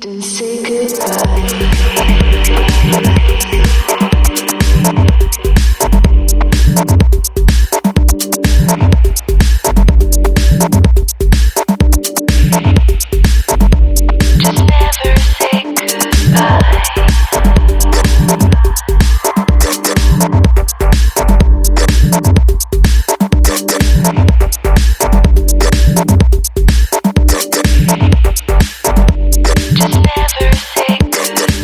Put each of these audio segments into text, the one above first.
Don't say goodbye.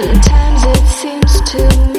Sometimes it seems to me